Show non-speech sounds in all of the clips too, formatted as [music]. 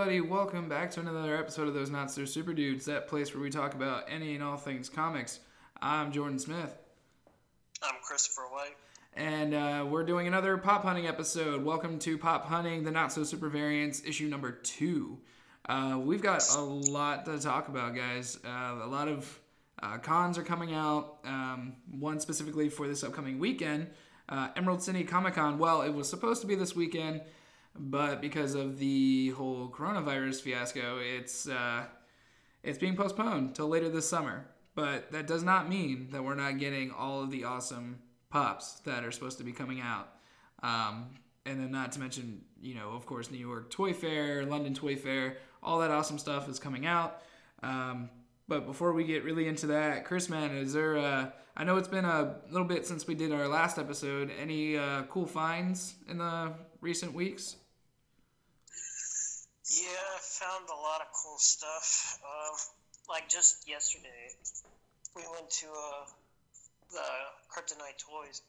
everybody? Welcome back to another episode of Those Not So Super Dudes, that place where we talk about any and all things comics. I'm Jordan Smith. I'm Christopher White. And uh, we're doing another pop hunting episode. Welcome to Pop Hunting, the Not So Super Variants, issue number two. Uh, we've got a lot to talk about, guys. Uh, a lot of uh, cons are coming out. Um, one specifically for this upcoming weekend, uh, Emerald City Comic Con. Well, it was supposed to be this weekend, but because of the whole coronavirus fiasco, it's uh, it's being postponed till later this summer. But that does not mean that we're not getting all of the awesome pops that are supposed to be coming out. Um, and then not to mention, you know, of course, New York Toy Fair, London Toy Fair, all that awesome stuff is coming out. Um, but before we get really into that, Chris, man, is there? Uh, I know it's been a little bit since we did our last episode. Any uh, cool finds in the recent weeks? Yeah, I found a lot of cool stuff. Um, like just yesterday, we went to uh, the Kryptonite Toys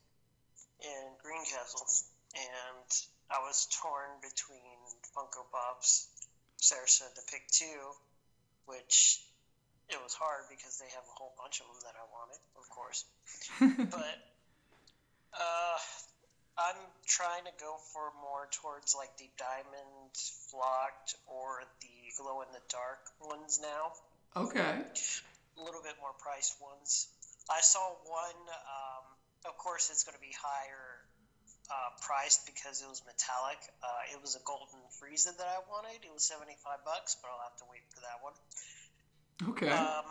in Greencastle, and I was torn between Funko Pops. Sarah said to pick two, which it was hard because they have a whole bunch of them that I wanted, of course. [laughs] but uh, I'm trying to go for more towards like the diamond flocked or the glow in the dark ones now. Okay. A little bit more priced ones. I saw one. Um, of course, it's going to be higher uh, priced because it was metallic. Uh, it was a golden Frieza that I wanted. It was seventy five bucks, but I'll have to wait for that one. Okay. Um,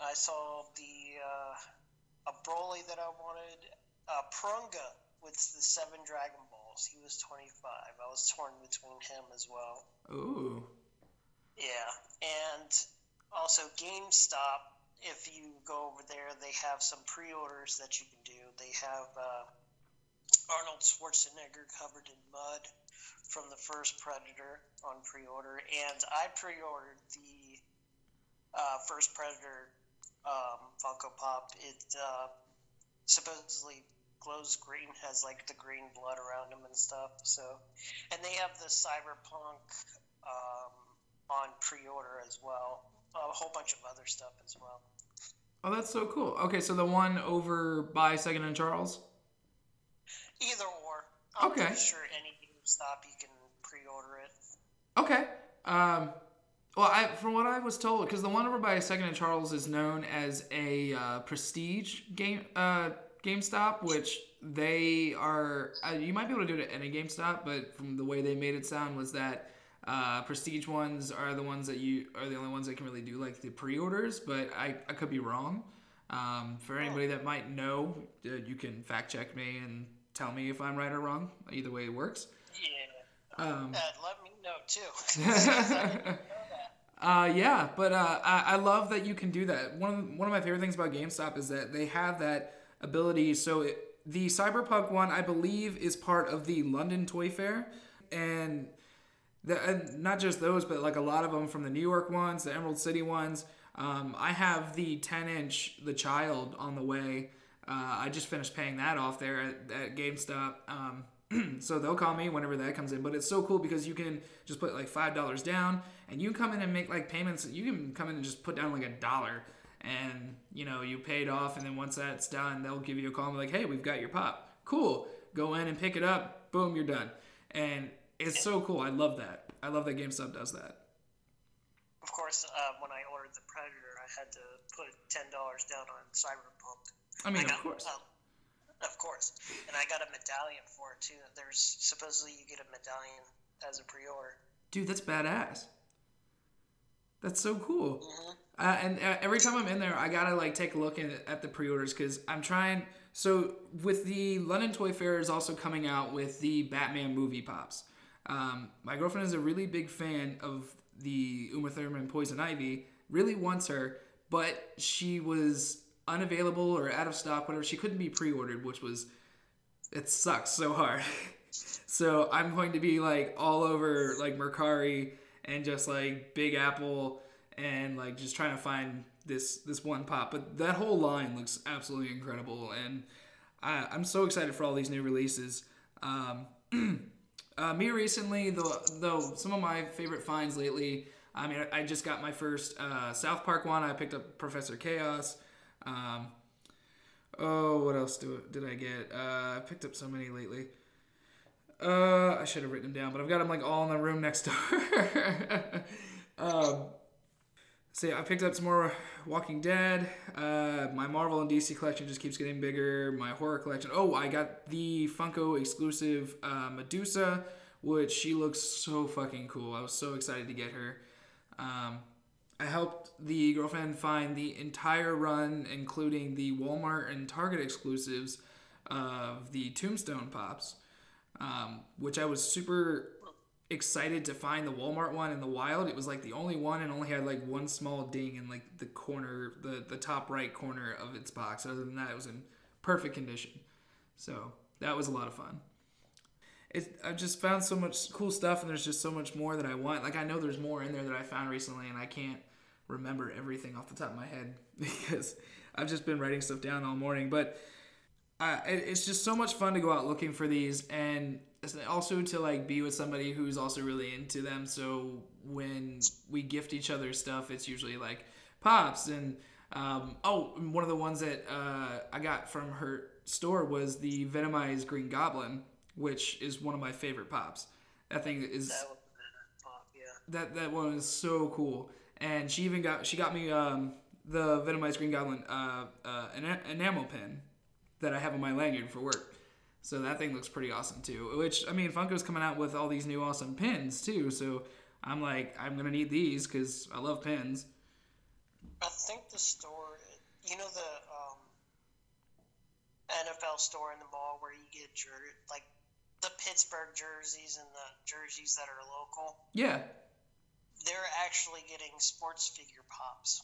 I saw the uh, a Broly that I wanted. Uh, Porunga with the seven Dragon. He was twenty five. I was torn between him as well. Ooh. Yeah, and also GameStop. If you go over there, they have some pre-orders that you can do. They have uh, Arnold Schwarzenegger covered in mud from the first Predator on pre-order, and I pre-ordered the uh, first Predator um, Funko Pop. It uh, supposedly glows green, has like the green blood around him and stuff. So, and they have the Cyberpunk um, on pre-order as well. A whole bunch of other stuff as well. Oh, that's so cool. Okay, so the one over by Second and Charles. Either or. I'm Okay. pretty sure any GameStop you can pre-order it. Okay. Um, well, I from what I was told, because the one over by Second and Charles is known as a uh, prestige game uh, GameStop, which they are. Uh, you might be able to do it at any GameStop, but from the way they made it sound was that uh, prestige ones are the ones that you are the only ones that can really do like the pre-orders. But I, I could be wrong. Um, for anybody that might know, uh, you can fact check me and tell me if I'm right or wrong. Either way, it works. Yeah. Um, Uh, let me know too. [laughs] [laughs] Uh, yeah, but uh, I, I love that you can do that. One of, one of my favorite things about GameStop is that they have that ability. So it, the Cyberpunk one, I believe, is part of the London Toy Fair, and, the, and not just those, but like a lot of them from the New York ones, the Emerald City ones. Um, I have the 10 inch The Child on the way. Uh, I just finished paying that off there at, at GameStop. Um, [clears throat] so they'll call me whenever that comes in. But it's so cool because you can just put like five dollars down, and you come in and make like payments. You can come in and just put down like a dollar, and you know you paid off. And then once that's done, they'll give you a call and be like, "Hey, we've got your pop. Cool. Go in and pick it up. Boom, you're done." And it's so cool. I love that. I love that GameStop does that. of course, uh, when I ordered the Predator, I had to put ten dollars down on Cyberpunk. I mean, I got, of course. uh, of course, and I got a medallion for it too. There's supposedly you get a medallion as a pre-order. Dude, that's badass. That's so cool. Mhm. Uh, and uh, every time I'm in there, I gotta like take a look at, the pre-orders because I'm trying. So with the London Toy Fair is also coming out with the Batman movie pops. Um, my girlfriend is a really big fan of the Uma Thurman Poison Ivy. Really wants her, but she was unavailable or out of stock. Whatever, she couldn't be pre-ordered, which was it sucks so hard. [laughs] so I'm going to be like all over like Mercari and just like Big Apple and like just trying to find this this one pop. But that whole line looks absolutely incredible, and I, I'm so excited for all these new releases. Um, [clears throat] Uh, me recently, though, though some of my favorite finds lately. I mean, I just got my first uh, South Park one. I picked up Professor Chaos. Um, oh, what else do, did I get? Uh, I picked up so many lately. Uh, I should have written them down, but I've got them like all in the room next door. [laughs] um, so yeah, I picked up some more Walking Dead. Uh, my Marvel and DC collection just keeps getting bigger. My horror collection. Oh, I got the Funko exclusive uh, Medusa, which she looks so fucking cool. I was so excited to get her. Um, I helped the girlfriend find the entire run, including the Walmart and Target exclusives of the Tombstone Pops, um, which I was super excited to find the Walmart one in the wild. It was like the only one and only had like one small ding in like the corner, the, the top right corner of its box. Other than that, it was in perfect condition. So that was a lot of fun. It, I've just found so much cool stuff, and there's just so much more that I want. Like I know there's more in there that I found recently, and I can't remember everything off the top of my head [laughs] because I've just been writing stuff down all morning. But uh, it's just so much fun to go out looking for these, and also to like be with somebody who's also really into them. So when we gift each other stuff, it's usually like pops and um, oh, one of the ones that uh, I got from her store was the Venomized Green Goblin which is one of my favorite pops. That thing is That pop, yeah. that that one is so cool. And she even got she got me um, the Venomized Green Goblin uh, uh, an enamel pin that I have on my lanyard for work. So that thing looks pretty awesome too. Which I mean, Funko's coming out with all these new awesome pins too. So I'm like, I'm gonna need these because I love pins. I think the store, you know, the um, NFL store in the mall where you get jer- like the Pittsburgh jerseys and the jerseys that are local. Yeah. They're actually getting sports figure pops.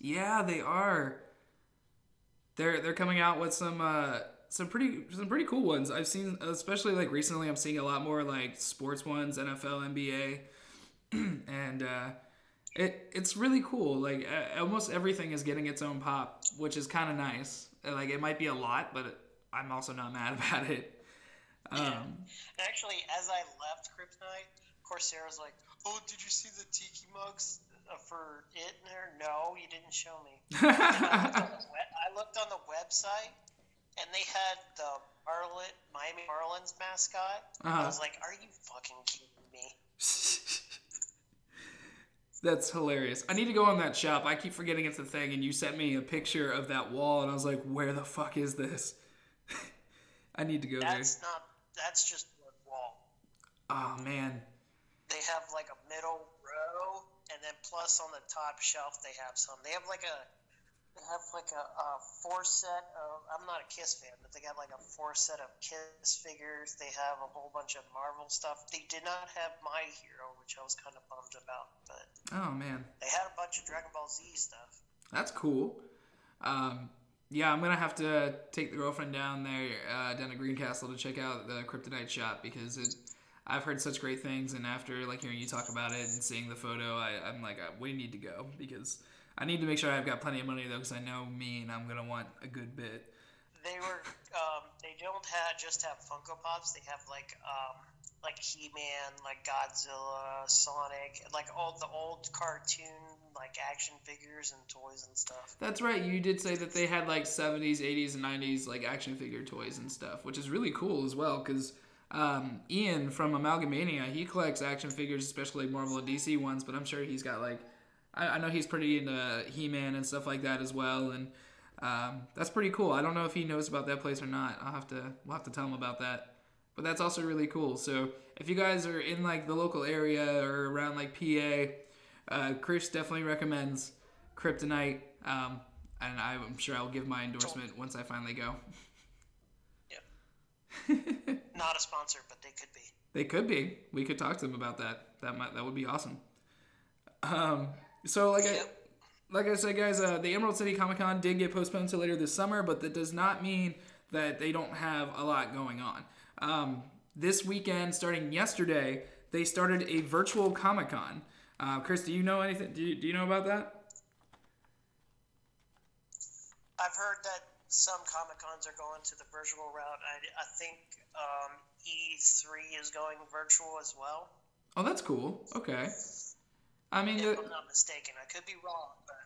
Yeah, they are. They're they're coming out with some uh some pretty some pretty cool ones. I've seen especially like recently I'm seeing a lot more like sports ones, NFL, NBA. [clears throat] and uh it it's really cool. Like uh, almost everything is getting its own pop, which is kind of nice. Like it might be a lot, but I'm also not mad [laughs] about it. Um, Actually, as I left Kryptonite, Corsair was like, "Oh, did you see the tiki mugs uh, for it in there?" No, you didn't show me. [laughs] I, looked we- I, looked on the website, and they had the Marlin, Miami Marlins mascot. Uh-huh. I was like, "Are you fucking kidding me?" [laughs] That's hilarious. I need to go on that shop. I keep forgetting it's a thing, and you sent me a picture of that wall, and I was like, "Where the fuck is this?" [laughs] I need to go That's there. not that's just one wall. Oh man. They have like a middle row, and then plus on the top shelf they have some. They have like a have like a, a four set of. I'm not a Kiss fan, but they got like a four set of Kiss figures. They have a whole bunch of Marvel stuff. They did not have My Hero, which I was kind of bummed about, but oh man, they had a bunch of Dragon Ball Z stuff. That's cool. Um, yeah, I'm gonna have to take the girlfriend down there, uh, down to Greencastle to check out the Kryptonite shop because it. I've heard such great things, and after like hearing you talk about it and seeing the photo, I, I'm like, uh, we need to go because I need to make sure I've got plenty of money though, because I know me and I'm gonna want a good bit. They were, um, they don't have just have Funko Pops. They have like, um, like He-Man, like Godzilla, Sonic, like all the old cartoon like action figures and toys and stuff. That's right. You did say that they had like 70s, 80s, and 90s like action figure toys and stuff, which is really cool as well because um, Ian from Amalgamania he collects action figures, especially Marvel and DC ones. But I'm sure he's got like I, I know he's pretty into He-Man and stuff like that as well, and um, that's pretty cool. I don't know if he knows about that place or not. I'll have to we'll have to tell him about that. But that's also really cool. So if you guys are in like the local area or around like PA uh, Chris definitely recommends Kryptonite, um, and I'm sure I'll give my endorsement once I finally go. Yeah. [laughs] Not a sponsor, but they could be. They could be. We could talk to them about that. That might that would be awesome. Um, so like I, like I said, guys, uh, the Emerald City Comic Con did get postponed to later this summer, but that does not mean that they don't have a lot going on. Um, this weekend, starting yesterday, they started a virtual Comic Con. Uh, Chris, do you know anything? Do you, do you know about that? I've heard that some Comic Cons are going to the virtual route. I, I think um, E3 is going virtual as well. Oh, that's cool. Okay. I mean, If the, I'm not mistaken, I could be wrong, but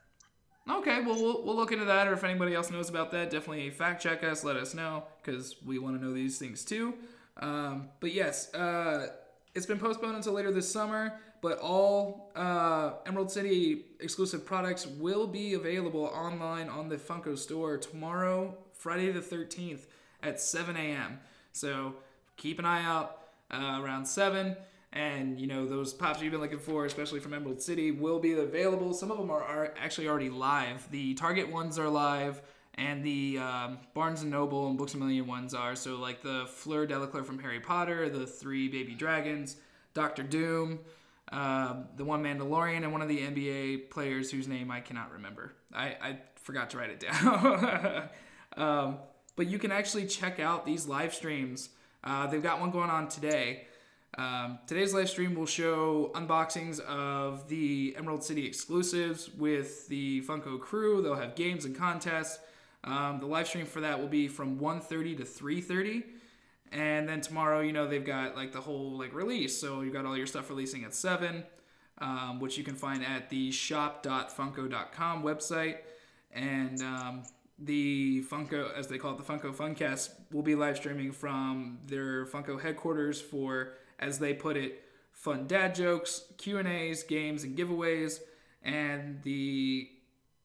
Okay, well, we'll we'll look into that, or if anybody else knows about that, definitely fact check us, let us know, because we want to know these things too. Um, but yes, uh, it's been postponed until later this summer, but all uh, Emerald City exclusive products will be available online on the Funko store tomorrow, Friday the 13th at 7 a.m. So keep an eye out uh, around 7 and you know those pops you've been looking for especially from emerald city will be available. Some of them are, are actually already live. The target ones are live and the um, barnes and noble and books a million ones are. So like the fleur delacour from harry potter the three baby dragons dr doom um, the one mandalorian and one of the nba players whose name i cannot remember. I, I forgot to write it down. [laughs] Um, but you can actually check out these live streams. Uh, they've got one going on today um, today's live stream will show unboxings of the Emerald City exclusives with the Funko crew. They'll have games and contests. Um, the live stream for that will be from 1.30 to 3.30. And then tomorrow, you know, they've got like the whole like release. So you've got all your stuff releasing at 7, um, which you can find at the shop.funko.com website. And um, the Funko, as they call it, the Funko Funcast, will be live streaming from their Funko headquarters for, as they put it, fun dad jokes, Q and A's, games, and giveaways. And the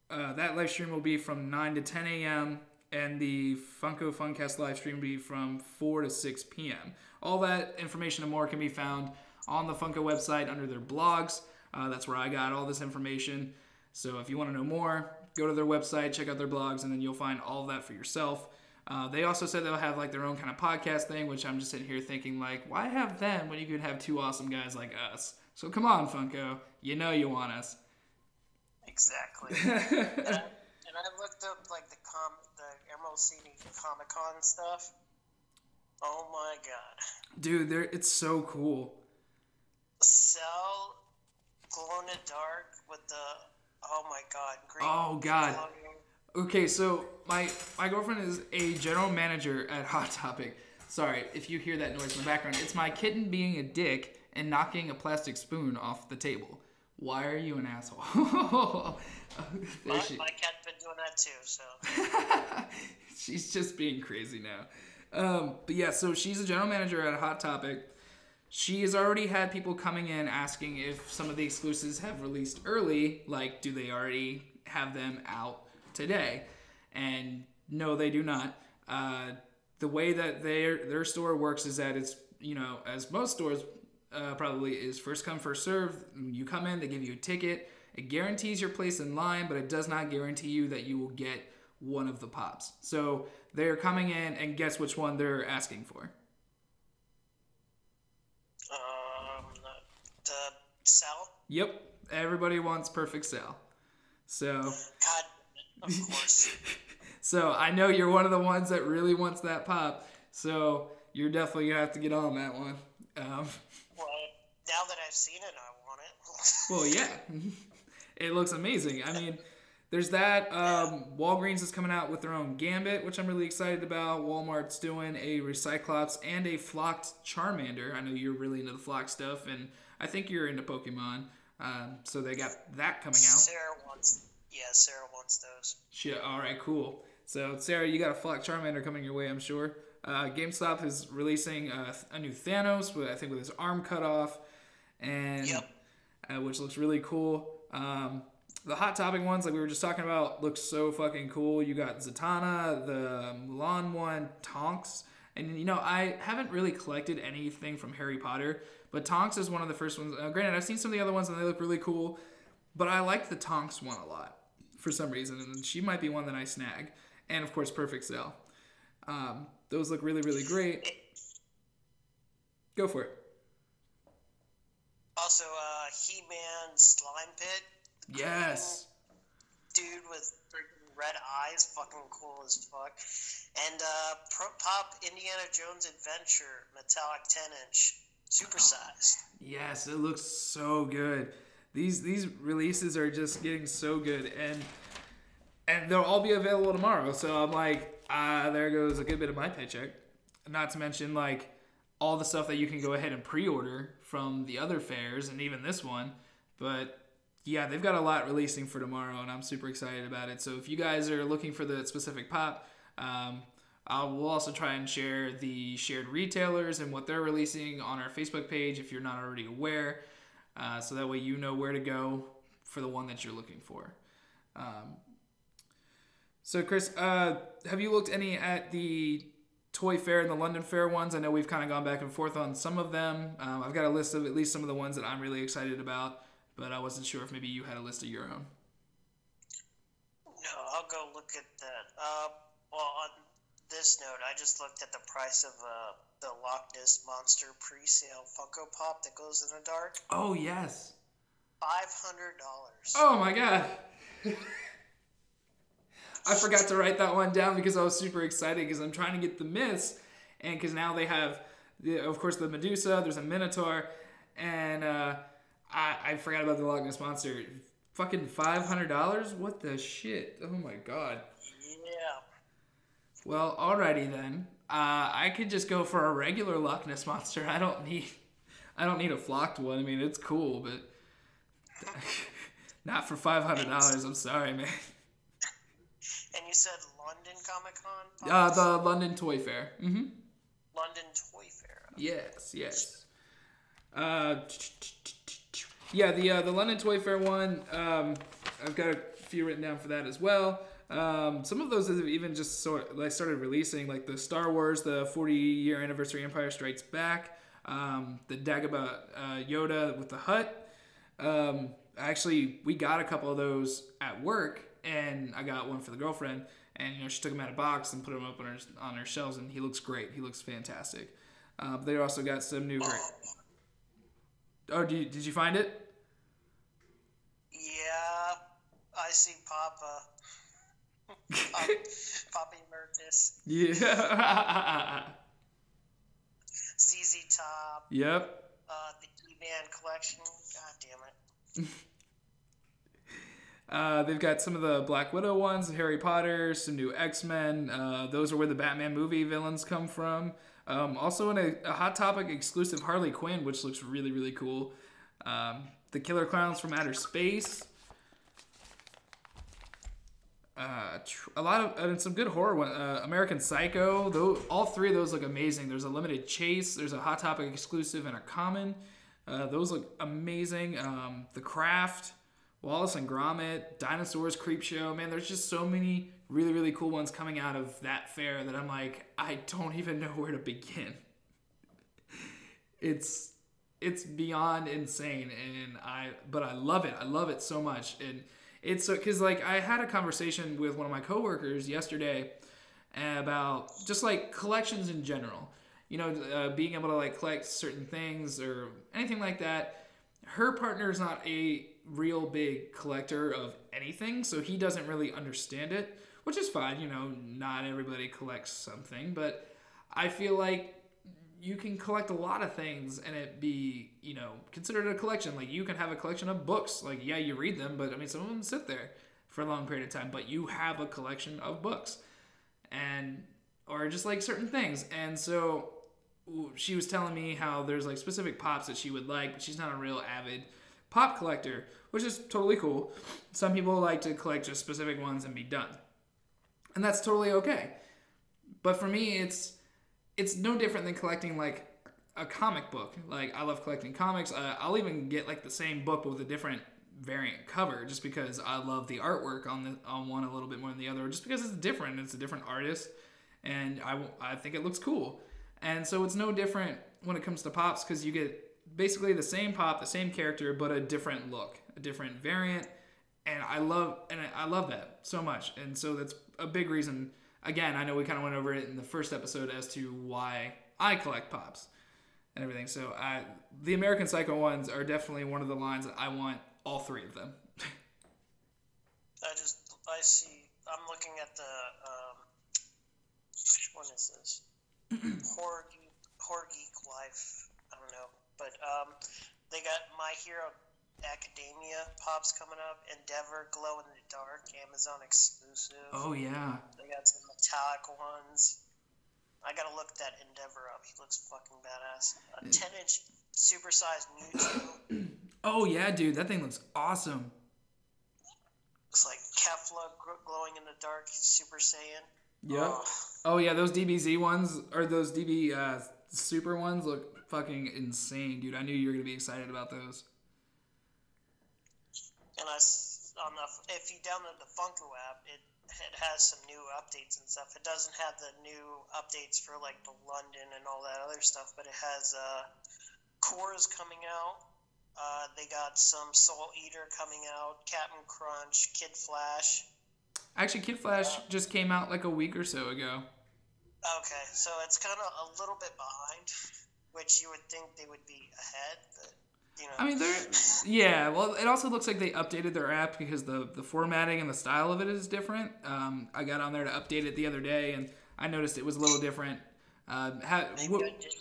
uh, that live stream will be from 9 to 10 a.m. and the Funko Funcast live stream will be from 4 to 6 p.m. All that information and more can be found on the Funko website under their blogs. Uh, that's where I got all this information. So if you want to know more, go to their website, check out their blogs, and then you'll find all of that for yourself. Uh, they also said they'll have like their own kind of podcast thing, which I'm just sitting here thinking like, why have them when you could have two awesome guys like us? So come on, Funko, you know you want us. exactly. [laughs] and, I, and I looked up like the com the Emerald City Comic Con stuff. Oh my god. Dude, they're, it's so cool. Cell glow in the dark with the oh my god green. Oh, God. glowing- Okay, so my my girlfriend is a general manager at [laughs] Hot Topic. Sorry if you hear that noise in the background. It's my kitten being a dick and knocking a plastic spoon off the table. Why are you an asshole? [laughs] My, my cat's been doing that too. So [laughs] she's just being crazy now. Um, but yeah, so she's a general manager at Hot Topic. She has already had people coming in asking if some of the exclusives have released early. Like, do they already have them out today? And no, they do not. Uh, the way that their their store works is that it's you know as most stores uh, probably is first come first serve. You come in, they give you a ticket. It guarantees your place in line, but it does not guarantee you that you will get one of the pops. So they're coming in, and guess which one they're asking for? um, the, cell. Yep, everybody wants perfect Cell. So, God, of course. [laughs] so I know you're one of the ones that really wants that pop. So you're definitely gonna have to get on that one. Um, well, now that I've seen it, I want it. [laughs] Well, yeah, [laughs] it looks amazing. I mean, there's that. Um, Walgreens is coming out with their own Gambit, which I'm really excited about. Walmart's doing a Recyclops and a Flocked Charmander. I know you're really into the Flock stuff, and I think you're into Pokemon. Um, so they got that coming out. Sarah wants. Yeah, Sarah wants those. Shit. All right. Cool. So Sarah, you got a Flock Charmander coming your way, I'm sure. Uh, GameStop is releasing uh, a new Thanos, with, I think with his arm cut off, and Yep. uh, which looks really cool. Um, the Hot Topic ones, like we were just talking about, look so fucking cool. You got Zatanna, the Mulan one, Tonks, and you know I haven't really collected anything from Harry Potter, but Tonks is one of the first ones. Uh, granted, I've seen some of the other ones and they look really cool, but I like the Tonks one a lot for some reason, and she might be one that I snag. And of course, Perfect Cell. Um, those look really, really great. Go for it. Also, uh, He-Man Slime Pit. Yes. Dude with red eyes, fucking cool as fuck. And uh, Pro Pop Indiana Jones Adventure metallic 10 inch, supersized. Yes, it looks so good. These these releases are just getting so good, and and they'll all be available tomorrow. So I'm like, ah, there goes a good bit of my paycheck. Not to mention like all the stuff that you can go ahead and pre-order from the other fairs and even this one. But yeah, they've got a lot releasing for tomorrow, and I'm super excited about it. So if you guys are looking for the specific pop, um, I will also try and share the shared retailers and what they're releasing on our Facebook page if you're not already aware, uh, so that way you know where to go for the one that you're looking for. Um, so, Chris, uh, have you looked any at the Toy Fair and the London Fair ones? I know we've kind of gone back and forth on some of them. Um, I've got a list of at least some of the ones that I'm really excited about, but I wasn't sure if maybe you had a list of your own. No, I'll go look at that. Uh, well, on this note, I just looked at the price of uh, the Loch Ness Monster pre-sale Funko Pop that goes in the dark. Oh yes. Five hundred dollars. Oh my god. I forgot to write that one down because I was super excited because I'm trying to get the myths, and because now they have, the, of course, the Medusa. There's a Minotaur, and uh, I I forgot about the Loch Ness monster. Fucking five hundred dollars? What the shit? Oh my god. Well, alrighty then. Uh, I could just go for a regular Loch Ness monster. I don't need, I don't need a flocked one. I mean, it's cool, but [laughs] not for five hundred dollars. I'm sorry, man. And you said London Comic Con? Uh, the London Toy Fair. Mm-hmm. London Toy Fair. Yes, yes. Uh, yeah, the uh, the London Toy Fair one. Um, I've got a few written down for that as well. Um, some of those have even just sort like started releasing, like the Star Wars, the 40 year anniversary Empire Strikes Back, um, the Dagobah uh, Yoda with the hut. Um, actually, we got a couple of those at work, and I got one for the girlfriend, and you know she took them out of box and put them up on her on her shelves, and he looks great. He looks fantastic. Uh, they also got some new. Great. Oh, did you, did you find it? Yeah, I see Papa. [laughs] Pop, Poppy Mertis. Yeah. [laughs] ZZ Top. yep. Uh, the E-Man collection. God damn it. [laughs] Uh, they've got some of the Black Widow ones, Harry Potter, some new X Men. Uh, those are where the Batman movie villains come from. Um, also, in a, a, Hot Topic exclusive Harley Quinn, which looks really, really cool. Um, the Killer Clowns from Outer Space. Uh, tr- a lot of and some good horror one. Uh, American Psycho. Though all three of those look amazing. There's a limited chase. There's a Hot Topic exclusive and a common. Uh, those look amazing. Um, the Craft. Wallace and Gromit, Dinosaurs Creep Show. Man, there's just so many really, really cool ones coming out of that fair that I'm like, I don't even know where to begin. [laughs] It's it's beyond insane and I but I love it. I love it so much. And it's cuz like I had a conversation with one of my coworkers yesterday about just like collections in general. You know, uh, being able to like collect certain things or anything like that. Her partner is not a real big collector of anything, so he doesn't really understand it, which is fine. You know, not everybody collects something, but I feel like you can collect a lot of things and it be, you know, considered a collection. Like you can have a collection of books. Like, yeah, you read them, but I mean, some of them sit there for a long period of time, but you have a collection of books and, or just like certain things. And so she was telling me how there's like specific pops that she would like, but she's not a real avid pop collector, which is totally cool. Some people like to collect just specific ones and be done. And that's totally okay. But for me, it's it's no different than collecting like a comic book. Like I love collecting comics. Uh, I'll even get like the same book but with a different variant cover just because I love the artwork on the on one a little bit more than the other, just because it's different. It's a different artist, and I I think it looks cool. And so it's no different when it comes to pops because you get basically the same pop, the same character, but a different look, a different variant. And I love and I love that so much. And so that's a big reason. Again, I know we kind of went over it in the first episode as to why I collect pops and everything. So I, the American Psycho ones are definitely one of the lines that I want all three of them. [laughs] I just I see. I'm looking at the um, which one is this? [clears throat] Horror Horror Geek Life. I don't know, but um, they got My Hero Academia pops coming up. Endeavor Glow in the Dark, Amazon exclusive. Oh yeah. They got some metallic ones. I gotta look that Endeavor up. He looks fucking badass. A 10 inch supersized Mewtwo. [clears throat] Oh yeah, dude, that thing looks awesome. Looks like Kefla gl- glowing in the dark, Super Saiyan. Yep. Oh, Oh yeah, those DBZ ones or those DB uh, super ones look fucking insane, dude. I knew you were gonna be excited about those. And I on the if you download the Funko app, it it has some new updates and stuff. It doesn't have the new updates for like the London and all that other stuff, but it has uh, Cores coming out. Uh, they got some Soul Eater coming out, Captain Crunch, Kid Flash. Actually, Kid Flash just came out like a week or so ago. Okay, so it's kind of a little bit behind, which you would think they would be ahead, but you know. I mean, they're yeah. Well, it also looks like they updated their app because the the formatting and the style of it is different. Um, I got on there to update it the other day, and I noticed it was a little different. Uh, how, maybe wh- I didn't it.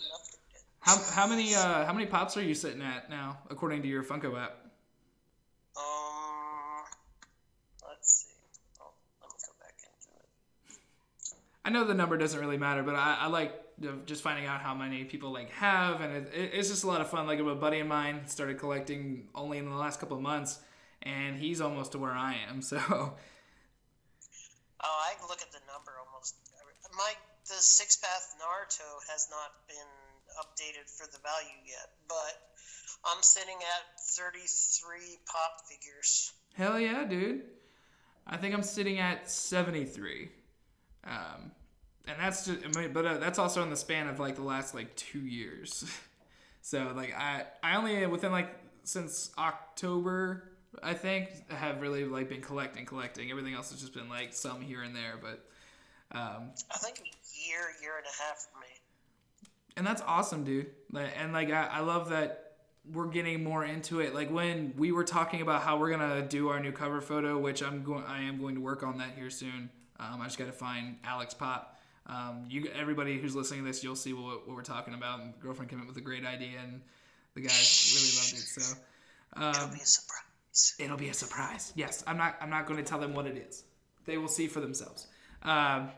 how how many uh, how many pops are you sitting at now, according to your Funko app? Um, let's see. Oh, let me go back into it. I know the number doesn't really matter, but I, I like know, just finding out how many people like have, and it, it, it's just a lot of fun. Like a buddy of mine started collecting only in the last couple of months, and he's almost to where I am. [laughs] So Oh, I can look at the number almost. My the six path Naruto has not been updated for the value yet, but I'm sitting at 33 pop figures. hell yeah, dude! I think I'm sitting at seventy three, um, and that's just. I mean, but uh, that's also in the span of like the last like two years. [laughs] so like I I only within like since October I think have really like been collecting collecting. Everything else has just been like some here and there, but. Um, I think a year, year and a half for me. and that's awesome dude Like- and like I, I love that we're getting more into it like when we were talking about how we're gonna do our new cover photo which i'm going i am going to work on that here soon um, i just gotta find alex pop um, you everybody who's listening to this you'll see what, what we're talking about. And girlfriend came up with a great idea and the guys really loved it so It'll um, be a surprise. it'll be a surprise. Yes i'm not i'm not going to tell them what it is. They will see for themselves. Um,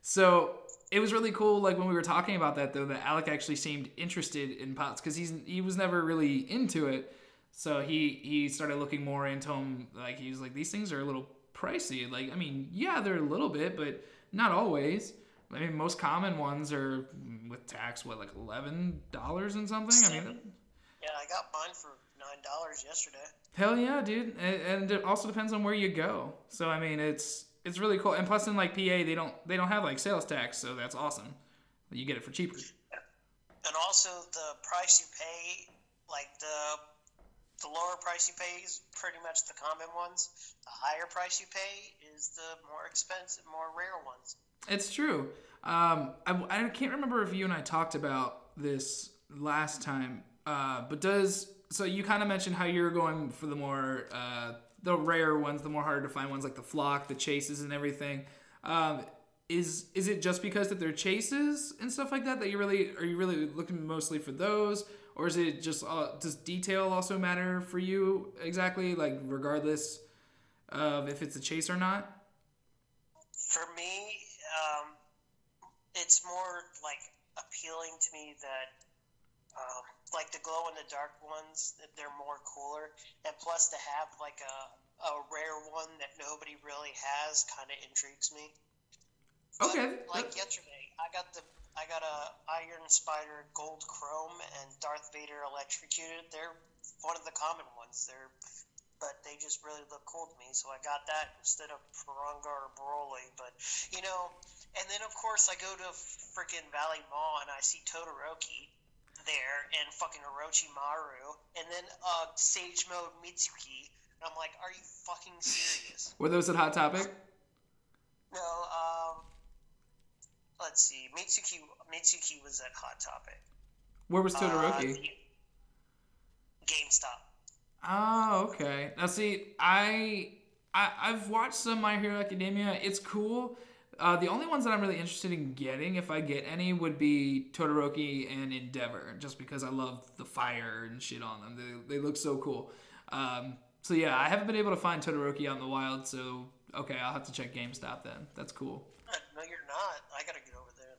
so it was really cool like when we were talking about that though that alec actually seemed interested in pots because he's he was never really into it. So he he started looking more into them like he was like these things are a little pricey. Like i mean yeah they're a little bit but not always i mean most common ones are with tax what like $11 and something i mean Yeah, I got mine for nine dollars yesterday. Hell yeah, dude, and, and it also depends on where you go. So I mean, it's it's really cool. And plus, in like PA, they don't they don't have like sales tax, so that's awesome. You get it for cheaper. And also the price you pay, like the the lower price you pay is pretty much the common ones. The higher price you pay is the more expensive, more rare ones. It's true. Um, I, I can't remember if you and I talked about this last time, uh, but does so you kind of mentioned how you're going for the more uh, the rare ones, the more harder to find ones like the flock, the chases, and everything. Um, is is it just because that they're chases and stuff like that that you really are you really looking mostly for those, or is it just uh, does detail also matter for you exactly like regardless of if it's a chase or not? For me, um, it's more like appealing to me that, um, like the glow in the dark ones, that they're more cooler, and plus to have like a a rare one that nobody really has kind of intrigues me. But, Okay, Like yesterday, I got the I got a Iron Spider Gold Chrome and Darth Vader Electrocuted. They're one of the common ones. They're but they just really look cool to me, so I got that instead of Porunga or Broly. But you know, and then of course I go to freaking Valley Mall and I see Todoroki there and fucking Orochimaru, and then uh, Sage Mode Mitsuki. And I'm like, are you fucking serious? Were those at Hot Topic? No, um, let's see. Mitsuki Mitsuki was at Hot Topic. Where was Uh, Todoroki? the- GameStop. Oh, okay. Now see, I, I I've watched some My Hero Academia. It's cool. Uh, the only ones that I'm really interested in getting, if I get any, would be Todoroki and Endeavor, just because I love the fire and shit on them. They, they look so cool. Um, so yeah, I haven't been able to find Todoroki out in the wild. So okay, I'll have to check GameStop then. That's cool. No, you're not. I gotta get over there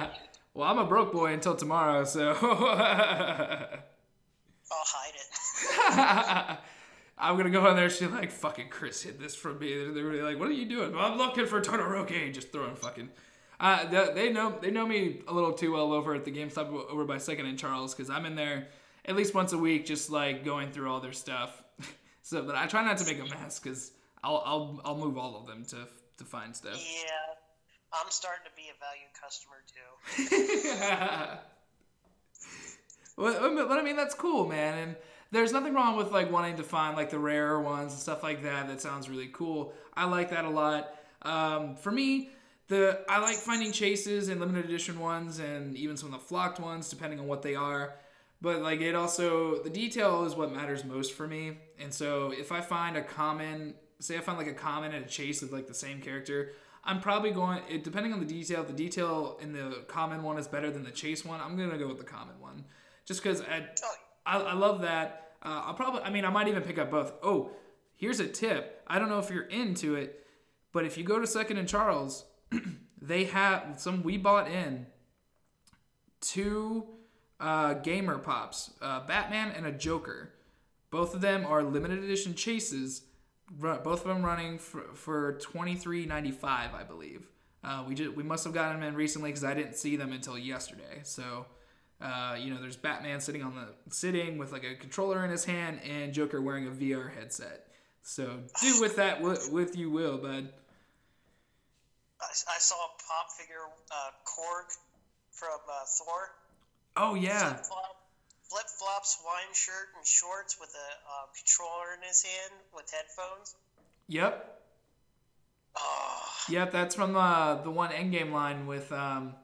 then. [laughs] well, I'm a broke boy until tomorrow, so. [laughs] I'll hide it. [laughs] I'm gonna go in there. She's like, "Fucking Chris hid this from me." They're, they're really like, "What are you doing?" Well, I'm looking for Todoroki. Just throwing fucking. Uh, they, they know they know me a little too well over at the GameStop over by Second and Charles because I'm in there at least once a week, just like going through all their stuff. [laughs] so, but I try not to make a mess because I'll I'll I'll move all of them to to find stuff. Yeah, I'm starting to be a valued customer too. [laughs] well, but I mean that's cool, man, and there's nothing wrong with like wanting to find like the rarer ones and stuff like that. That sounds really cool. I like that a lot. Um, for me, the I like finding chases and limited edition ones, and even some of the flocked ones, depending on what they are. But like it also the detail is what matters most for me. And so if I find a common, say I find like a common and a chase of like the same character, I'm probably going. It, depending on the detail, the detail in the common one is better than the chase one. I'm gonna go with the common one, just because I, I, I love that. Uh, I'll probably. I mean, I might even pick up both. Oh, here's a tip. I don't know if you're into it, but if you go to Second and Charles, [clears throat] they have some. We bought in two uh, gamer pops, uh, Batman and a Joker. Both of them are limited edition chases. Both of them running for, for twenty three ninety five, I believe. Uh, we just we must have gotten them in recently because I didn't see them until yesterday. So, uh, you know, there's Batman sitting on the sitting with like a controller in his hand, and Joker wearing a VR headset. So do [sighs] with that what with you will, bud. I, I saw a pop figure, uh, Korg from uh, Thor Oh yeah. Flip flops, wine shirt, and shorts with a uh, controller in his hand with headphones. Yep. Oh. Yep, that's from uh, the one Endgame line with. Um,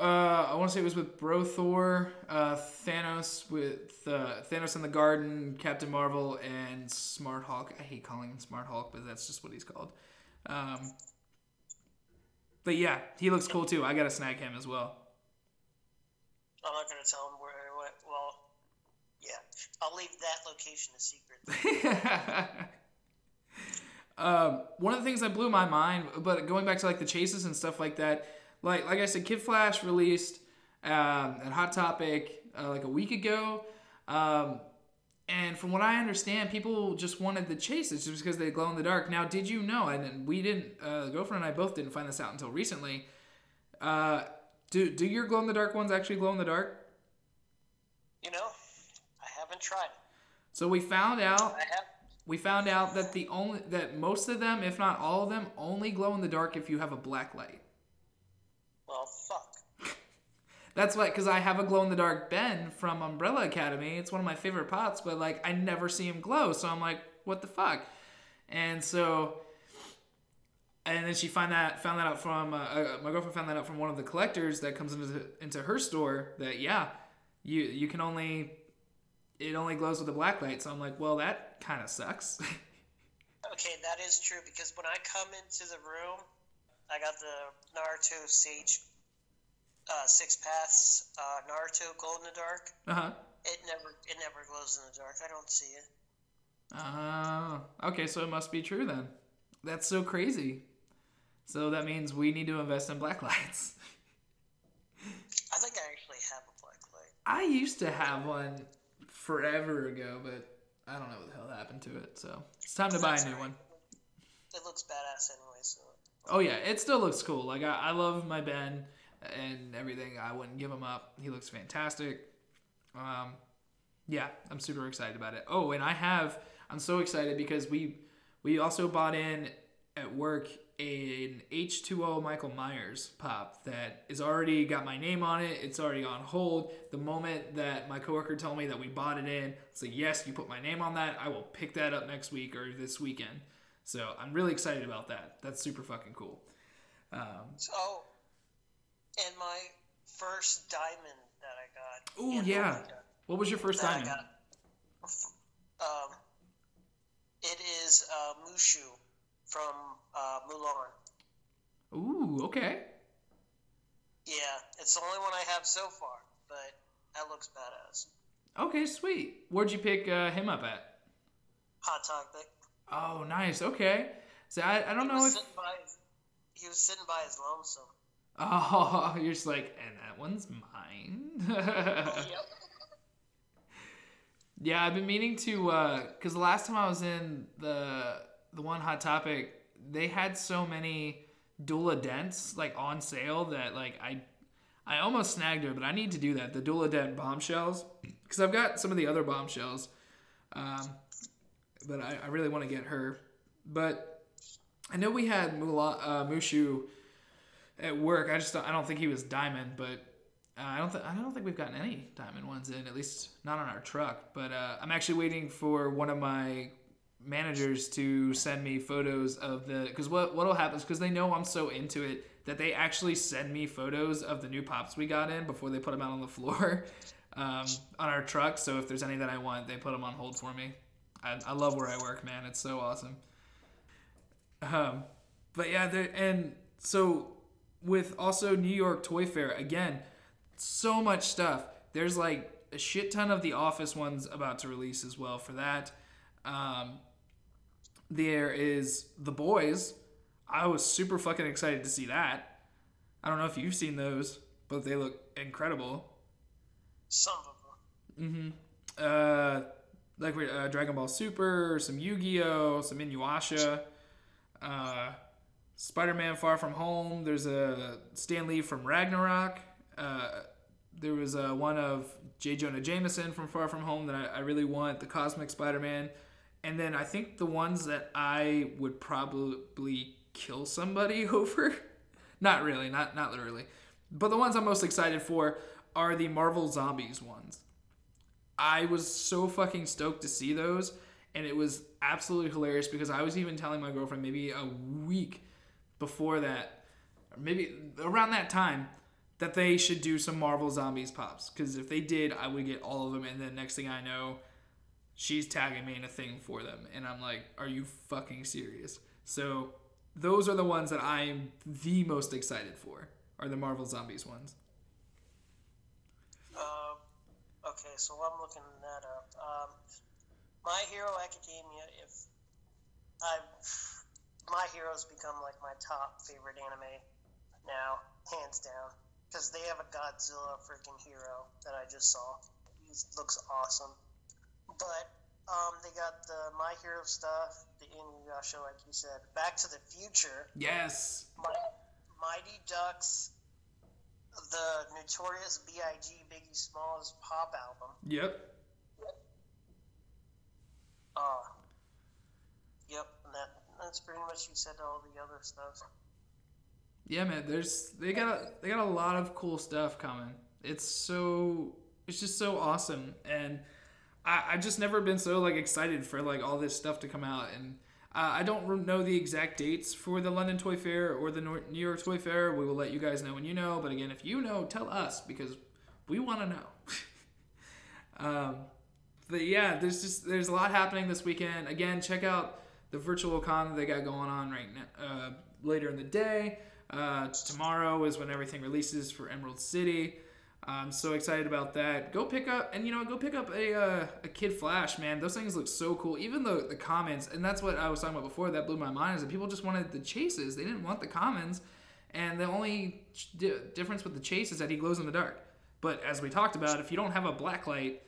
uh, I want to say it was with Bro Thor, uh, Thanos with uh, Thanos in the Garden, Captain Marvel, and Smart Hulk. I hate calling him Smart Hulk, but that's just what he's called. Um, but yeah, he looks cool too. I gotta snag him as well. I'm not going to tell him where I went. Well, yeah, I'll leave that location a secret. [laughs] um, one of the things that blew my mind, but going back to like the chases and stuff like that, like like I said, Kid Flash released um, at Hot Topic uh, like a week ago. Um, and from what I understand, people just wanted the chases just because they glow in the dark. Now, did you know? And we didn't. Uh, girlfriend and I both didn't find this out until recently. Uh, do do your glow in the dark ones actually glow in the dark? You know, I haven't tried. So we found out. We found out that the only that most of them, if not all of them, only glow in the dark if you have a black light. Well, fuck. That's why, because I have a glow in the dark Ben from Umbrella Academy. It's one of my favorite pots, but like I never see him glow, so I'm like, what the fuck? And so and then she found that found that out from uh, uh, my girlfriend found that out from one of the collectors that comes into into her store that yeah you you can only it only glows with a black light so i'm like well that kind of sucks [laughs] okay that is true because when i come into the room i got the naruto sage uh, six paths uh, naruto glow in the dark uh-huh it never it never glows in the dark i don't see it oh uh, okay so it must be true then that's so crazy so that means we need to invest in black lights. I think I actually have a black light. I used to have one forever ago, but I don't know what the hell happened to it. So it's time to buy a new one. It looks badass anyway. So. Oh yeah, it still looks cool. Like I, I love my Ben and everything. I wouldn't give him up. He looks fantastic. Um, yeah, I'm super excited about it. Oh, and I have. I'm so excited because we we also bought in at work an H2O Michael Myers pop that is already got my name on it. It's already on hold. The moment that my coworker told me that we bought it in, it's like, yes, you put my name on that. I will pick that up next week or this weekend. So I'm really excited about that. That's super fucking cool. Um, so, and my first diamond that I got. Oh yeah. What was your first diamond? Got, um, it is uh, Mushu from uh, Mulan. Ooh, okay. Yeah, it's the only one I have so far, but that looks badass. Okay, sweet. Where'd you pick uh, him up at? Hot topic. Oh, nice. Okay. So I, I don't He know if. by he was sitting by his lonesome. Oh, [laughs] you're just like, and that one's mine. yep. [laughs] Yeah, I've been meaning to, uh, cause the last time I was in the the one hot topic, they had so many Duela Dents like on sale that like I I almost snagged her, but I need to do that. The Duela Dent bombshells, cause I've got some of the other bombshells, um, but I, I really want to get her. But I know we had Mula, uh, Mushu at work. I just don't, I don't think he was diamond, but uh, I don't th- I don't think we've gotten any diamond ones in, at least not on our truck. But uh, I'm actually waiting for one of my managers to send me photos of the because what what'll happen is because they know I'm so into it that they actually send me photos of the new pops we got in before they put them out on the [laughs] floor um, on our truck. So if there's any that I want, they put them on hold for me. I, I love where I work, man. It's so awesome. Um, but yeah, and so with also New York Toy Fair again, so much stuff. There's like a shit ton of the Office ones about to release as well for that. Um, there is the Boys. I was super fucking excited to see that. I don't know if you've seen those, but they look incredible. Some of them. Uh, like we uh, Dragon Ball Super, some Yu-Gi-Oh, some Inuyasha, uh, Spider-Man: Far From Home. There's a Stan Lee from Ragnarok. Uh, there was uh, one of J. Jonah Jameson from Far From Home that I, I really want. The Cosmic Spider-Man, and then I think the ones that I would probably kill somebody [laughs] over. not really, not not literally, but the ones I'm most excited for are the Marvel Zombies ones. I was so fucking stoked to see those, and it was absolutely hilarious because I was even telling my girlfriend maybe a week before that, maybe around that time, that they should do some Marvel Zombies pops. Because if they did, I would get all of them, and then next thing I know, she's tagging me in a thing for them, and I'm like, "Are you fucking serious?" So those are the ones that I'm the most excited for. Are the Marvel Zombies ones? Um, okay, so I'm looking that up. Um, My Hero Academia. If I, My Hero's become like my top favorite anime now, hands down, because they have a Godzilla freaking hero that I just saw. He looks awesome. But um, they got the My Hero stuff, the Inuyasha, like you said, Back to the Future, Yes. Mi- Mighty Ducks, the Notorious B.I.G. Biggie Smalls pop album. Yep. Uh, yep, and that that's pretty much you said to all the other stuff. Yeah, man. There's they got a, they got a lot of cool stuff coming. It's so it's just so awesome, and I I've just never been so like excited for like all this stuff to come out. And uh, I don't know the exact dates for the London Toy Fair or the New York Toy Fair. We will let you guys know when you know. But again, if you know, tell us because we want to know. [laughs] um, but yeah, there's just there's a lot happening this weekend. Again, check out the virtual con that they got going on right now. Uh, later in the day. Uh, tomorrow is when everything releases for Emerald City. I'm so excited about that. Go pick up and you know go pick up a uh, a Kid Flash, man. Those things look so cool. Even the the commons, and that's what I was talking about before. That blew my mind is that people just wanted the chases. They didn't want the commons, and the only di- difference with the chase is that he glows in the dark. But as we talked about, if you don't have a black light,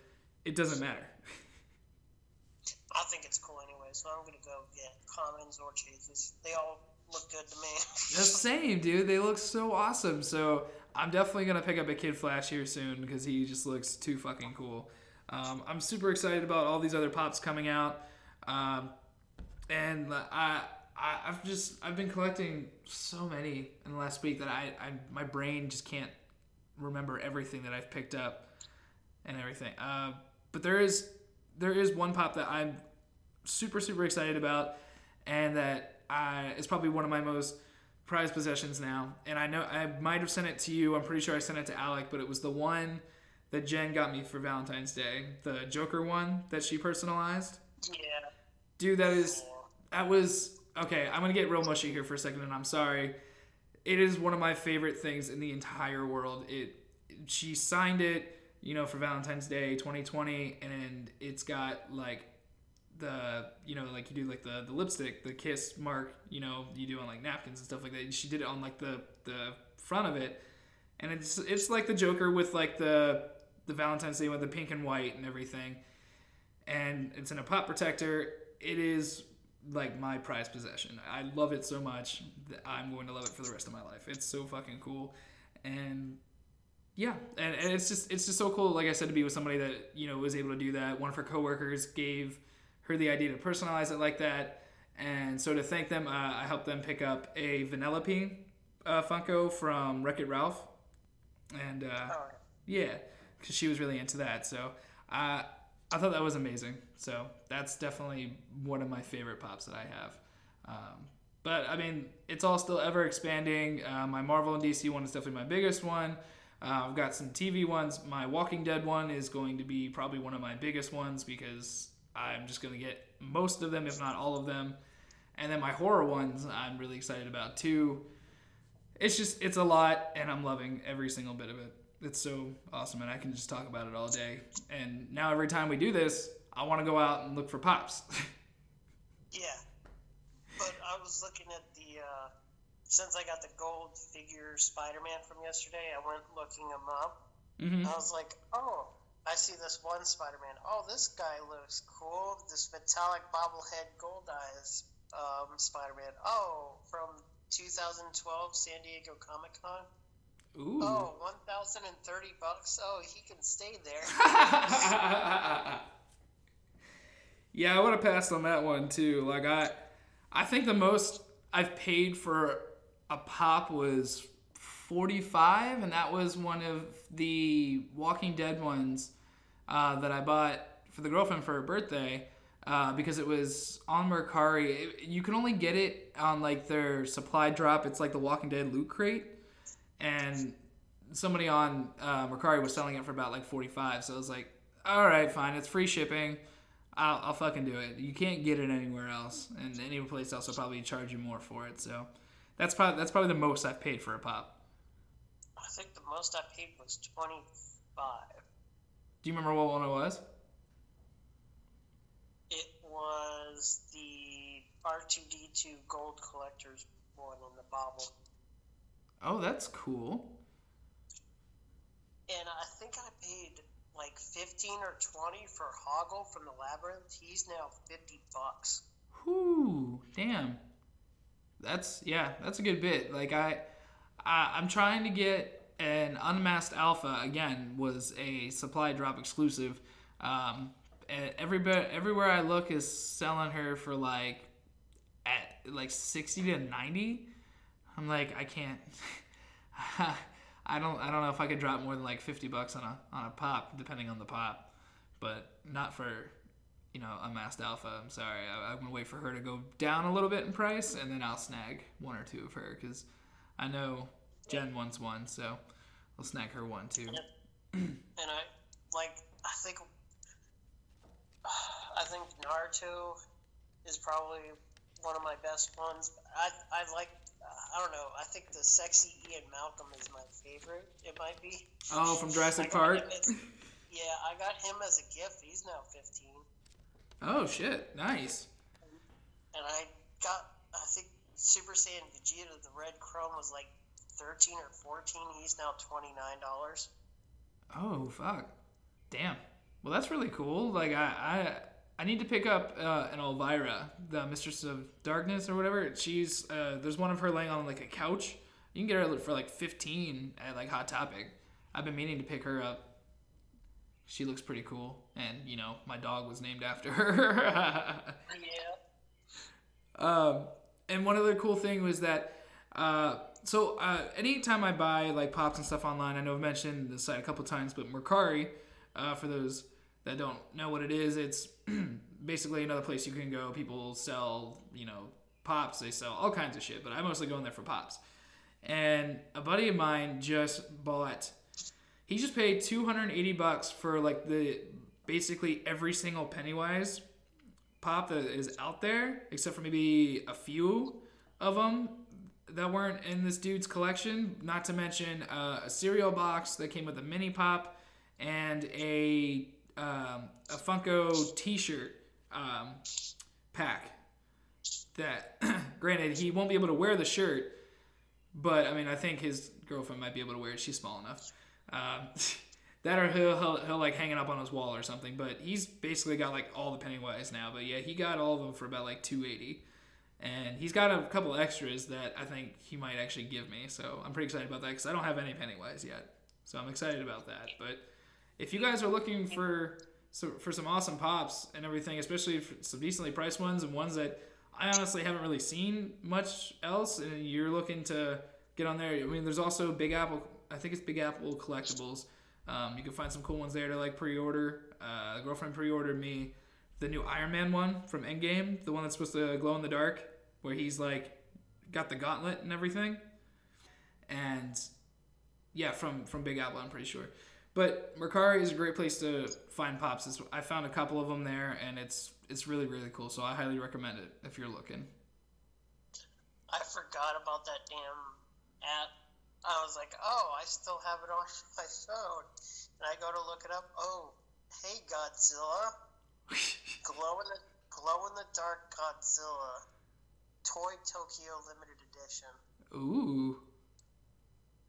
it doesn't matter. [laughs] I think it's cool anyway, so I'm gonna go get commons or chases. They all look good to me. The same, dude. They look so awesome. So I'm definitely gonna pick up a Kid Flash here soon because he just looks too fucking cool. Um, I'm super excited about all these other pops coming out, um, and I, I I've just I've been collecting so many in the last week that I, I my brain just can't remember everything that I've picked up and everything. Uh, but there is there is one pop that I'm super super excited about, and that I is probably one of my most prized possessions now. And I know I might have sent it to you. I'm pretty sure I sent it to Alec, but it was the one that Jen got me for Valentine's Day, the Joker one that she personalized. yeah. Dude, that is that was okay. I'm gonna get real mushy here for a second, and I'm sorry. It is one of my favorite things in the entire world. It she signed it. you know, for Valentine's Day 2020, and it's got like the you know like you do like the the lipstick the kiss mark you know you do on like napkins and stuff like that. And she did it on like the the front of it. And it's it's like the joker with like the the valentine's day with the pink and white and everything. And it's in a pop protector. It is like my prized possession. I love it so much that i'm going to love it for the rest of my life. It's so fucking cool. And yeah. And, and it's just it's just so cool like i said to be with somebody that you know was able to do that. One of her coworkers gave the idea to personalize it like that. And so to thank them, uh, I helped them pick up a Vanellope uh, Funko from Wreck It Ralph. And uh, oh. yeah, because she was really into that. So uh, I thought that was amazing. So that's definitely one of my favorite pops that I have. Um, but I mean, it's all still ever expanding. Uh, my Marvel and DC one is definitely my biggest one. Uh, I've got some TV ones. My Walking Dead one is going to be probably one of my biggest ones because I'm just going to get most of them, if not all of them. And then my horror ones, I'm really excited about too. It's just, it's a lot, and I'm loving every single bit of it. It's so awesome, and I can just talk about it all day. And now, every time we do this, I want to go out and look for pops. [laughs] yeah. But I was looking at the, uh, since I got the gold figure Spider Man from yesterday, I went looking them up. Mm-hmm. I was like, oh, I see this one Spider-Man. Oh, this guy looks cool. This metallic bobblehead gold eyes um, Spider-Man. Oh, from 2012 San Diego Comic Con. Ooh. Oh, 1,030 bucks. Oh, he can stay there. [laughs] yeah, I would have passed on that one too. Like I, I think the most I've paid for a pop was 45, and that was one of the Walking Dead ones uh, that I bought for the girlfriend for her birthday. Uh, because it was on Mercari. It, you can only get it on like their supply drop. It's like the Walking Dead loot crate, and somebody on uh, Mercari was selling it for about like forty five. So I was like, all right, fine, it's free shipping. I'll, I'll fucking do it. You can't get it anywhere else, and any place else will probably charge you more for it. So that's probably that's probably the most I've paid for a pop. I think most I paid was twenty five. Do you remember what one it was? It was the R2D2 Gold Collector's one in the bobble. Oh, that's cool. And I think I paid like 15 or 20 for Hoggle from the Labyrinth. He's now 50 bucks. Whoo, damn. That's yeah, that's a good bit. Like I, I I'm trying to get and Unmasked Alpha again was a supply drop exclusive. Um, every bit, everywhere I look is selling her for like at like sixty to ninety. I'm like, I can't. [laughs] I don't. I don't know if I could drop more than like fifty bucks on a on a pop, depending on the pop, but not for you know Unmasked Alpha. I'm sorry. I, am gonna wait for her to go down a little bit in price, and then I'll snag one or two of her because I know Jen wants one, so I'll snag her one too. And, I like. I think. [sighs] I think Naruto is probably one of my best ones. I I like. I don't know. I think the sexy Ian Malcolm is my favorite. It might be. Oh, from Jurassic Park. yeah, I got him as a gift. He's now fifteen. Oh shit! Nice. And I got. I think Super Saiyan Vegeta, the red chrome, was like 13 or 14. He's now $29. Oh, fuck. Damn. Well, that's really cool. Like, I, I, I need to pick up uh, an Elvira, the Mistress of Darkness or whatever. She's, uh, there's one of her laying on like a couch. You can get her for like 15 at like Hot Topic. I've been meaning to pick her up. She looks pretty cool. And, you know, my dog was named after [laughs] her. yeah. Um, and one other cool thing was that, uh, so uh, anytime I buy like pops and stuff online, I know I've mentioned the site a couple times, but Mercari, uh, for those that don't know what it is, it's [clears throat] basically another place you can go. People sell, you know, pops. They sell all kinds of shit, but I mostly go in there for pops. And a buddy of mine just bought. He just paid 280 bucks for like the basically every single Pennywise pop that is out there, except for maybe a few of them that weren't in this dude's collection. Not to mention uh, a cereal box that came with a mini pop and a um, a Funko T-shirt um, pack. That, [clears throat] granted, he won't be able to wear the shirt, but I mean, I think his girlfriend might be able to wear it. She's small enough. Um, [laughs] that or he'll, he'll, he'll like hang it up on his wall or something. But he's basically got like all the Pennywise now. But yeah, he got all of them for about like 280 and he's got a couple extras that I think he might actually give me. So I'm pretty excited about that because I don't have any Pennywise yet. So I'm excited about that. But if you guys are looking for so, for some awesome pops and everything, especially some decently priced ones and ones that I honestly haven't really seen much else, and you're looking to get on there. I mean, there's also Big Apple. I think it's Big Apple Collectibles. Um, you can find some cool ones there to like pre-order. Uh, girlfriend pre-ordered me the new Iron Man one from Endgame, the one that's supposed to glow in the dark, where he's like got the gauntlet and everything. And yeah, from from Big Apple, I'm pretty sure. But Mercari is a great place to find pops. It's, I found a couple of them there, and it's it's really really cool. So I highly recommend it if you're looking. I forgot about that damn app. I was like, oh, I still have it on [laughs] my phone, and I go to look it up. Oh, hey Godzilla, [laughs] glow in the glow in the dark Godzilla, Toy Tokyo limited edition. Ooh.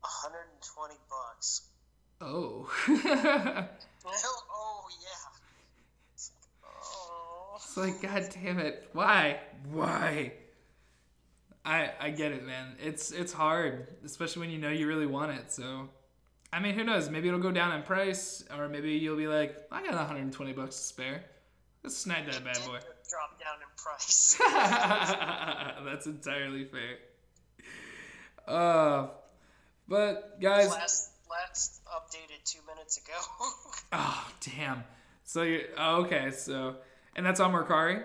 120 bucks. Oh. [laughs] well, oh yeah. Oh. It's like, god damn it. Why? Why? I I get it, man. It's it's hard, especially when you know you really want it. So, I mean, who knows? Maybe it'll go down in price, or maybe you'll be like, I got 120 bucks to spare. Let's snag that bad boy. Drop down in price. [laughs] That's entirely fair. Uh, but guys, last last updated two minutes ago. [laughs] oh damn. So you oh, okay? So and that's on Mercari.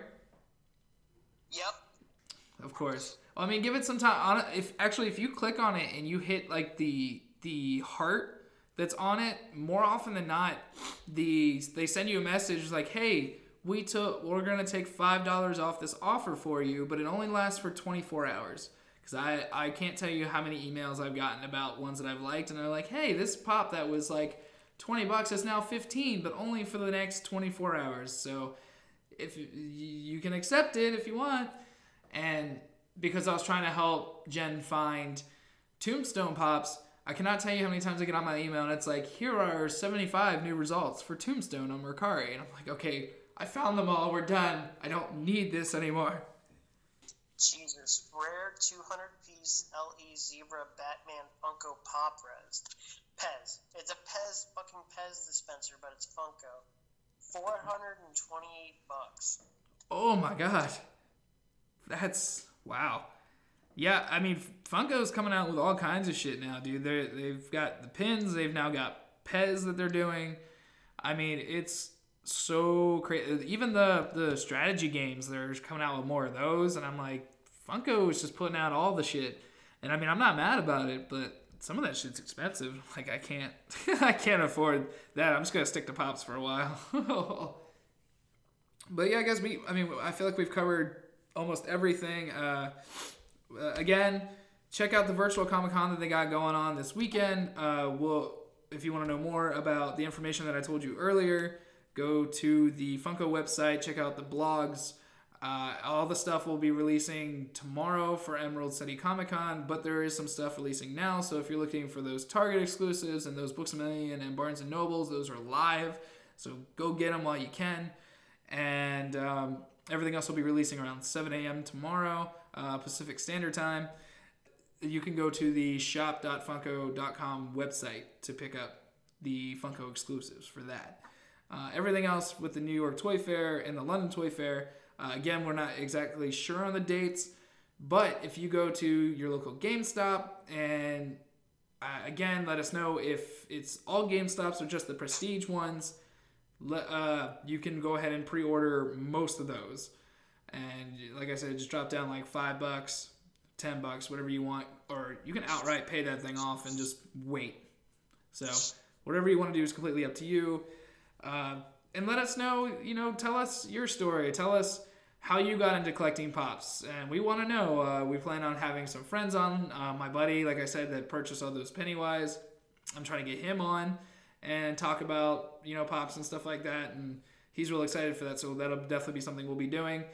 Yep. Of course. Well, I mean, give it some time. On if actually, if you click on it and you hit like the the heart that's on it, more often than not, the they send you a message like, "Hey, we took we're gonna take five dollars off this offer for you, but it only lasts for 24 hours." Because I I can't tell you how many emails I've gotten about ones that I've liked, and they're like, "Hey, this pop that was like 20 bucks is now 15, but only for the next 24 hours." So if you, you can accept it if you want, and because I was trying to help Jen find Tombstone pops. I cannot tell you how many times I get on my email and it's like, here are 75 new results for Tombstone on Mercari. And I'm like, okay, I found them all. We're done. I don't need this anymore. Jesus. Rare 200 piece LE Zebra Batman Funko Pop Res. Pez. It's a Pez, fucking Pez dispenser, but it's Funko. 428 bucks. Oh my god. That's wow. Yeah, I mean Funko's coming out with all kinds of shit now, dude. They they've got the pins, they've now got Pez that they're doing. I mean, it's so crazy. Even the the strategy games, they're coming out with more of those, and I'm like, Funko is just putting out all the shit. And I mean, I'm not mad about it, but some of that shit's expensive. [laughs] Like I can't, [laughs] I can't afford that. I'm just gonna stick to pops for a while. [laughs] but yeah, I guess we. I mean, I feel like we've covered almost everything. Uh, uh, again, check out the virtual Comic Con that they got going on this weekend. Uh, we'll, if you want to know more about the information that I told you earlier, go to the Funko website, check out the blogs. Uh, all the stuff will be releasing tomorrow for Emerald City Comic Con, but there is some stuff releasing now. So if you're looking for those Target exclusives and those Books a Million and Barnes and Nobles, those are live. So go get them while you can. And um, everything else will be releasing around 7 a.m. tomorrow, uh, Pacific Standard Time. You can go to the shop.funko.com website to pick up the Funko exclusives for that. Uh, everything else with the New York Toy Fair and the London Toy Fair, uh, again, we're not exactly sure on the dates, but if you go to your local GameStop and uh, again, let us know if it's all GameStops or just the prestige ones. Let, uh, you can go ahead and pre-order most of those, and like I said, just drop down like five bucks, ten bucks, whatever you want, or you can outright pay that thing off and just wait. So whatever you want to do is completely up to you. Uh, and let us know, you know, tell us your story. Tell us how you got into collecting pops. And we want to know. Uh, we plan on having some friends on. Uh, my buddy, like I said, that purchased all those Pennywise. I'm trying to get him on. and talk about you know pops and stuff like that. And he's real excited for that. So that'll definitely be something we'll be doing.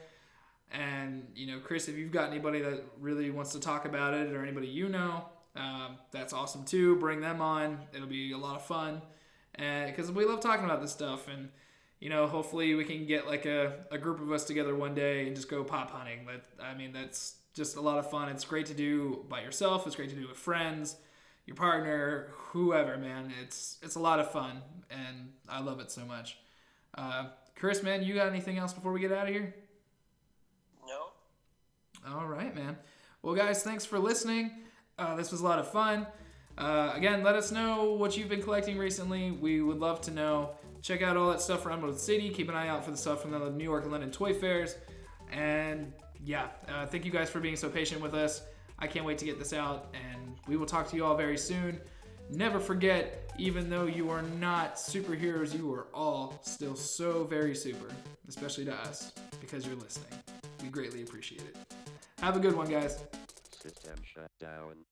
And you know, Chris, if you've got anybody that really wants to talk about it, or anybody you know, um, that's awesome too. Bring them on. It'll be a lot of fun, because we love talking about this stuff. And you know, hopefully we can get like a, a group of us together one day and just go pop hunting. But I mean, that's just a lot of fun. It's great to do by yourself. It's great to do with friends, your partner, whoever. Man, it's it's a lot of fun, and I love it so much. Uh, Chris, man, you got anything else before we get out of here? No. All right, man. Well, guys, thanks for listening. Uh, this was a lot of fun. Uh, again, let us know what you've been collecting recently. We would love to know. Check out all that stuff from Emerald City. Keep an eye out for the stuff from the New York and London Toy Fairs. And yeah, uh, thank you guys for being so patient with us. I can't wait to get this out, and we will talk to you all very soon. Never forget, even though you are not superheroes, you are all still so very super, especially to us, because you're listening. We greatly appreciate it. Have a good one, guys. System shut down.